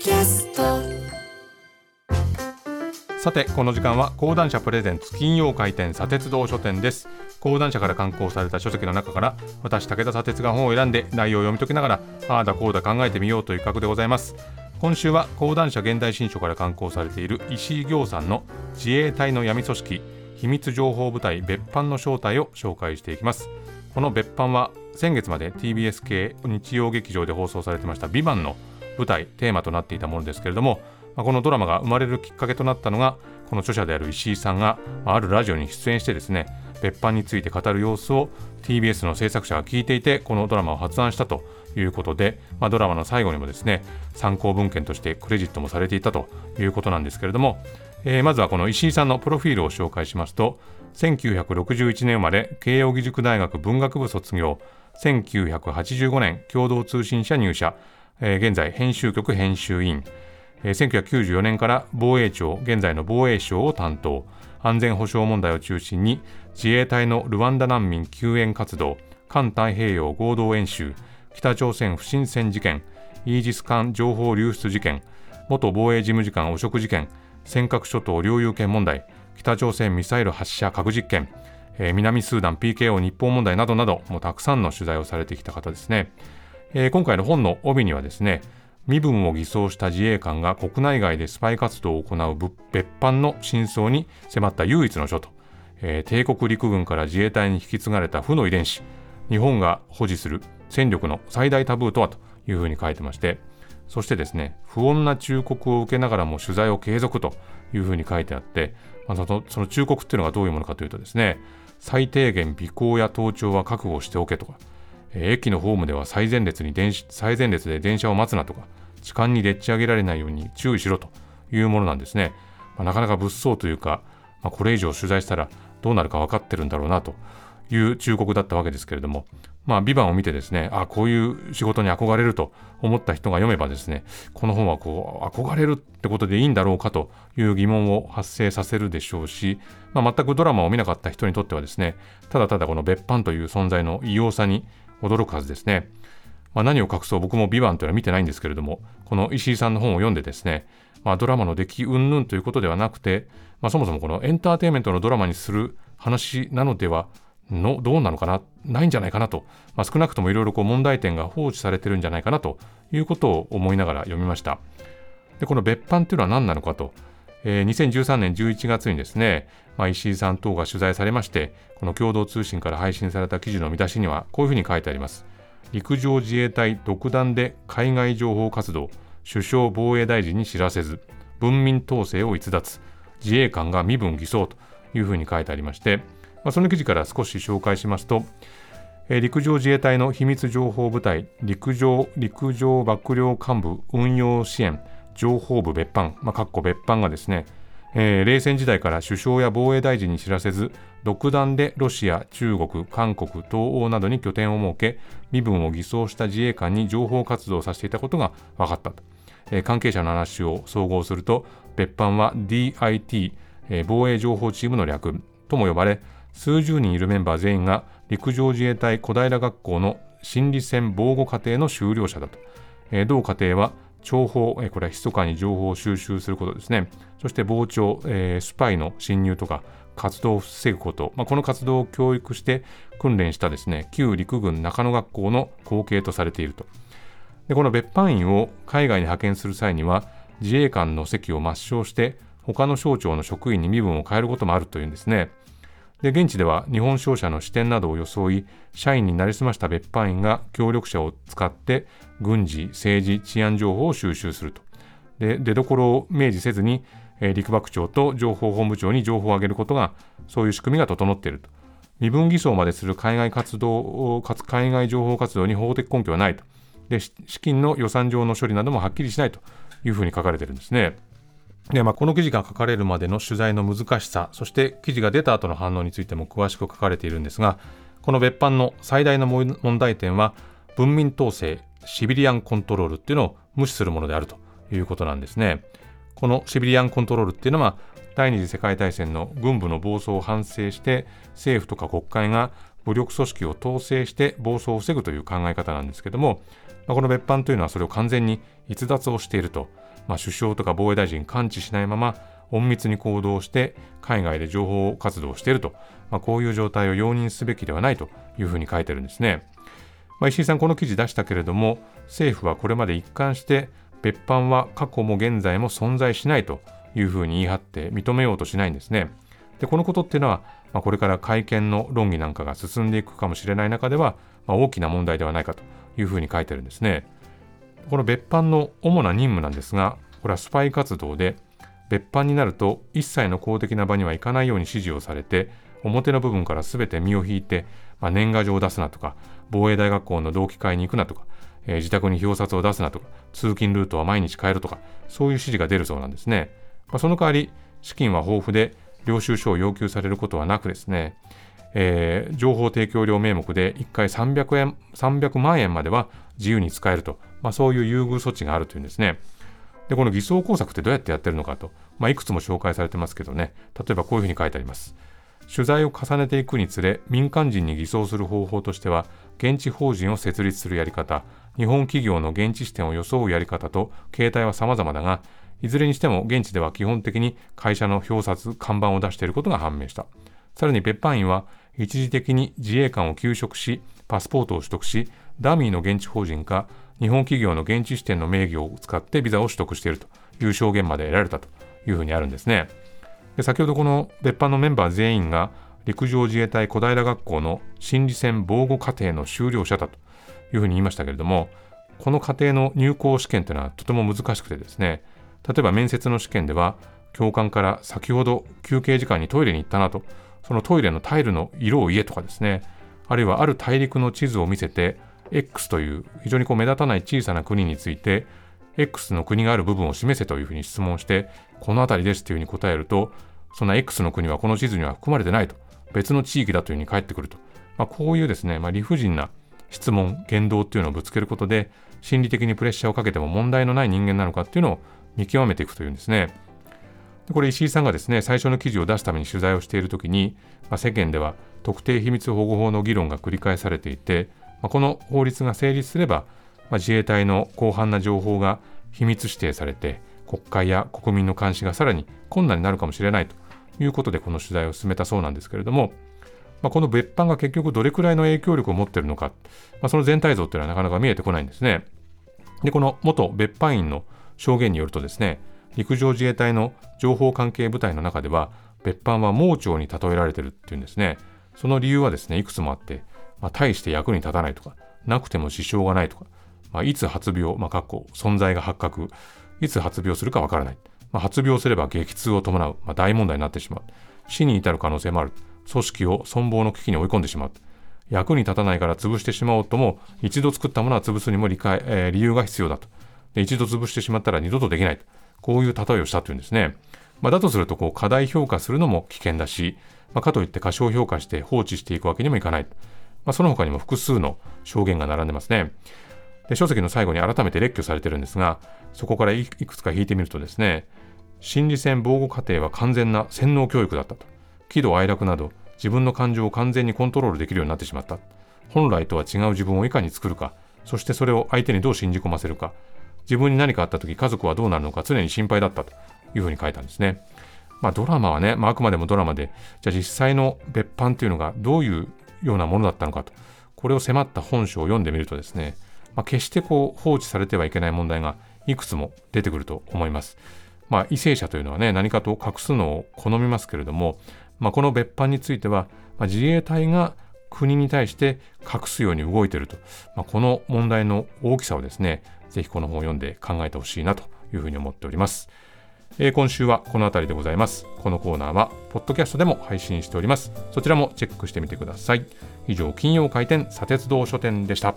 キャスト。さてこの時間は講談社プレゼンツ金曜回転砂鉄道書店です。講談社から刊行された書籍の中から私武田砂鉄が本を選んで内容を読み解きながらああだこうだ考えてみようという企画でございます。今週は講談社現代新書から刊行されている石井行さんの自衛隊の闇組織秘密情報部隊別班の正体を紹介していきます。この別班は先月まで TBS 系日曜劇場で放送されてました「ビバンの舞台テーマとなっていたものですけれどもこのドラマが生まれるきっかけとなったのがこの著者である石井さんがあるラジオに出演してですね別班について語る様子を TBS の制作者が聞いていてこのドラマを発案したということで、まあ、ドラマの最後にもですね参考文献としてクレジットもされていたということなんですけれども、えー、まずはこの石井さんのプロフィールを紹介しますと1961年生まれ慶應義塾大学文学部卒業1985年共同通信社入社、現在編集局編集委員、えー、1994年から防衛庁現在の防衛省を担当。安全保障問題を中心に自衛隊のルワンダ難民救援活動環太平洋合同演習北朝鮮不審船事件イージス艦情報流出事件元防衛事務次官汚職事件尖閣諸島領有権問題北朝鮮ミサイル発射核実験、南スーダン PKO 日本問題などなどもうたくさんの取材をされてきた方ですね、えー、今回の本の帯にはですね身分を偽装した自衛官が国内外でスパイ活動を行う別班の真相に迫った唯一の書と、えー、帝国陸軍から自衛隊に引き継がれた負の遺伝子日本が保持する戦力の最大タブーとはというふうに書いてましてそしてですね不穏な忠告を受けながらも取材を継続というふうに書いてあって、まあ、そのその忠告っていうのがどういうものかというとですね最低限尾行や盗聴は覚悟しておけとか、駅のホームでは最前列に電最前列で電車を待つなとか痴漢にでっち上げられないように注意しろというものなんですね。まあ、なかなか物騒というか、まあ、これ以上取材したらどうなるか分かってるんだろうなという忠告だったわけですけれども、まあ、ビバンを見てですね、あこういう仕事に憧れると思った人が読めばですね、この本はこう、憧れるってことでいいんだろうかという疑問を発生させるでしょうし、まあ、全くドラマを見なかった人にとってはですね、ただただこの別班という存在の異様さに驚くはずですね。まあ、何を隠そう僕も「ビバンというのは見てないんですけれどもこの石井さんの本を読んでですね、まあ、ドラマの出来云々ということではなくて、まあ、そもそもこのエンターテインメントのドラマにする話なのではのどうなのかなないんじゃないかなと、まあ、少なくともいろいろ問題点が放置されてるんじゃないかなということを思いながら読みましたでこの別班というのは何なのかと、えー、2013年11月にですね、まあ、石井さん等が取材されましてこの共同通信から配信された記事の見出しにはこういうふうに書いてあります。陸上自衛隊独断で海外情報活動首相防衛大臣に知らせず文民統制を逸脱自衛官が身分偽装というふうに書いてありまして、まあ、その記事から少し紹介しますと、えー、陸上自衛隊の秘密情報部隊陸上陸上幕僚幹部運用支援情報部別班、まあ、別班がですねえー、冷戦時代から首相や防衛大臣に知らせず独断でロシア、中国、韓国、東欧などに拠点を設け身分を偽装した自衛官に情報活動をさせていたことが分かったと、えー、関係者の話を総合すると別班は DIT、えー、防衛情報チームの略とも呼ばれ数十人いるメンバー全員が陸上自衛隊小平学校の心理戦防護課程の修了者だと、えー、同課程は諜報、えこれは密かに情報を収集することですね。そして傍聴、えー、スパイの侵入とか活動を防ぐこと、まあ、この活動を教育して訓練したですね、旧陸軍中野学校の後継とされていると。でこの別班員を海外に派遣する際には、自衛官の席を抹消して、他の省庁の職員に身分を変えることもあるというんですね。で現地では日本商社の支店などを装い社員になりすました別班員が協力者を使って軍事政治治安情報を収集すると。で出どころを明示せずに、えー、陸幕長と情報本部長に情報を上げることがそういう仕組みが整っていると。身分偽装までする海外活動かつ海外情報活動に法的根拠はないと。で資金の予算上の処理などもはっきりしないというふうに書かれているんですね。で、まあ、この記事が書かれるまでの取材の難しさ、そして記事が出た後の反応についても詳しく書かれているんですが、この別班の最大の問題点は、文民統制、シビリアンコントロールっていうのを無視するものであるということなんですね。このシビリアンコントロールっていうのは、第二次世界大戦の軍部の暴走を反省して、政府とか国会が武力組織を統制して暴走を防ぐという考え方なんですけども、まあ、この別班というのはそれを完全に逸脱をしているとまあ、首相とか防衛大臣感知しないまま隠密に行動して海外で情報活動をしていると、まあ、こういう状態を容認すべきではないというふうに書いてるんですね。まあ、石井さん、この記事出したけれども、政府はこれまで一貫して別班は過去も現在も存在しないというふうに言い張って認めようとしないんですね。でこのことっていうのは、まあ、これから会見の論議なんかが進んでいくかもしれない中では、まあ、大きな問題ではないかというふうに書いてるんですね。この別班の主な任務なんですが、これはスパイ活動で、別班になると一切の公的な場には行かないように指示をされて、表の部分から全て身を引いて、まあ、年賀状を出すなとか、防衛大学校の同期会に行くなとか、えー、自宅に表札を出すなとか、通勤ルートは毎日変えるとか、そういう指示が出るそうなんですね。まあ、その代わり、資金は豊富で、領収書を要求されることはなくですね、えー、情報提供料名目で1回300円300万円までは自由に使えると、まあ、そういう優遇措置があるというんですね。で、この偽装工作ってどうやってやってるのかと、まあ、いくつも紹介されてますけどね、例えばこういうふうに書いてあります。取材を重ねていくにつれ、民間人に偽装する方法としては、現地法人を設立するやり方、日本企業の現地支店を装うやり方と、形態は様々だが、いずれにしても現地では基本的に会社の表札、看板を出していることが判明した。さらに別班員は一時的に自衛官を休職し、パスポートを取得し、ダミーの現地法人か日本企業の現地支店の名義を使ってビザを取得しているという証言まで得られたというふうにあるんですね。で先ほどこの別班のメンバー全員が陸上自衛隊小平学校の心理戦防護課程の修了者だというふうに言いましたけれども、この課程の入校試験というのはとても難しくてですね、例えば面接の試験では、教官から先ほど休憩時間にトイレに行ったなと、そのトイレのタイルの色を言えとかですね、あるいはある大陸の地図を見せて、X という非常にこう目立たない小さな国について X の国がある部分を示せというふうに質問してこの辺りですというふうに答えるとそんな X の国はこの地図には含まれてないと別の地域だというふうに返ってくると、まあ、こういうですね、まあ、理不尽な質問言動っていうのをぶつけることで心理的にプレッシャーをかけても問題のない人間なのかっていうのを見極めていくというんですね。でこれ石井さんがですね最初の記事を出すために取材をしているときに、まあ、世間では特定秘密保護法の議論が繰り返されていてまあ、この法律が成立すれば、まあ、自衛隊の広範な情報が秘密指定されて国会や国民の監視がさらに困難になるかもしれないということでこの取材を進めたそうなんですけれども、まあ、この別班が結局どれくらいの影響力を持っているのか、まあ、その全体像というのはなかなか見えてこないんですね。で、この元別班員の証言によるとですね、陸上自衛隊の情報関係部隊の中では、別班は盲腸に例えられているっていうんですね。その理由はですね、いくつもあって、まあ、大して役に立たないとか、なくても支障がないとか、まあ、いつ発病、まあ、かっこ存在が発覚、いつ発病するかわからない。まあ、発病すれば激痛を伴う、まあ、大問題になってしまう。死に至る可能性もある。組織を存亡の危機に追い込んでしまう。役に立たないから潰してしまおうとも、一度作ったものは潰すにも理解、えー、理由が必要だとで。一度潰してしまったら二度とできない。こういう例えをしたというんですね。まあ、だとすると、こう、過大評価するのも危険だし、まあ、かといって過小評価して放置していくわけにもいかない。まあ、その他にも複数の証言が並んでますね。で書籍の最後に改めて列挙されてるんですが、そこからいくつか引いてみるとですね、心理戦防護過程は完全な洗脳教育だったと。喜怒哀楽など自分の感情を完全にコントロールできるようになってしまった。本来とは違う自分をいかに作るか、そしてそれを相手にどう信じ込ませるか、自分に何かあった時家族はどうなるのか常に心配だったというふうに書いたんですね。まあドラマはね、まあ、あくまでもドラマで、じゃあ実際の別班っていうのがどういうようなものだったのかと、これを迫った本書を読んでみるとですね、まあ、決してこう放置されてはいけない問題がいくつも出てくると思います。まあ、為政者というのはね、何かと隠すのを好みますけれども、まあ、この別班については、まあ、自衛隊が国に対して隠すように動いていると、まあ、この問題の大きさをですね、ぜひこの本を読んで考えてほしいなというふうに思っております。えー、今週はこの辺りでございます。このコーナーは、ポッドキャストでも配信しております。そちらもチェックしてみてください。以上、金曜開店、砂鉄道書店でした。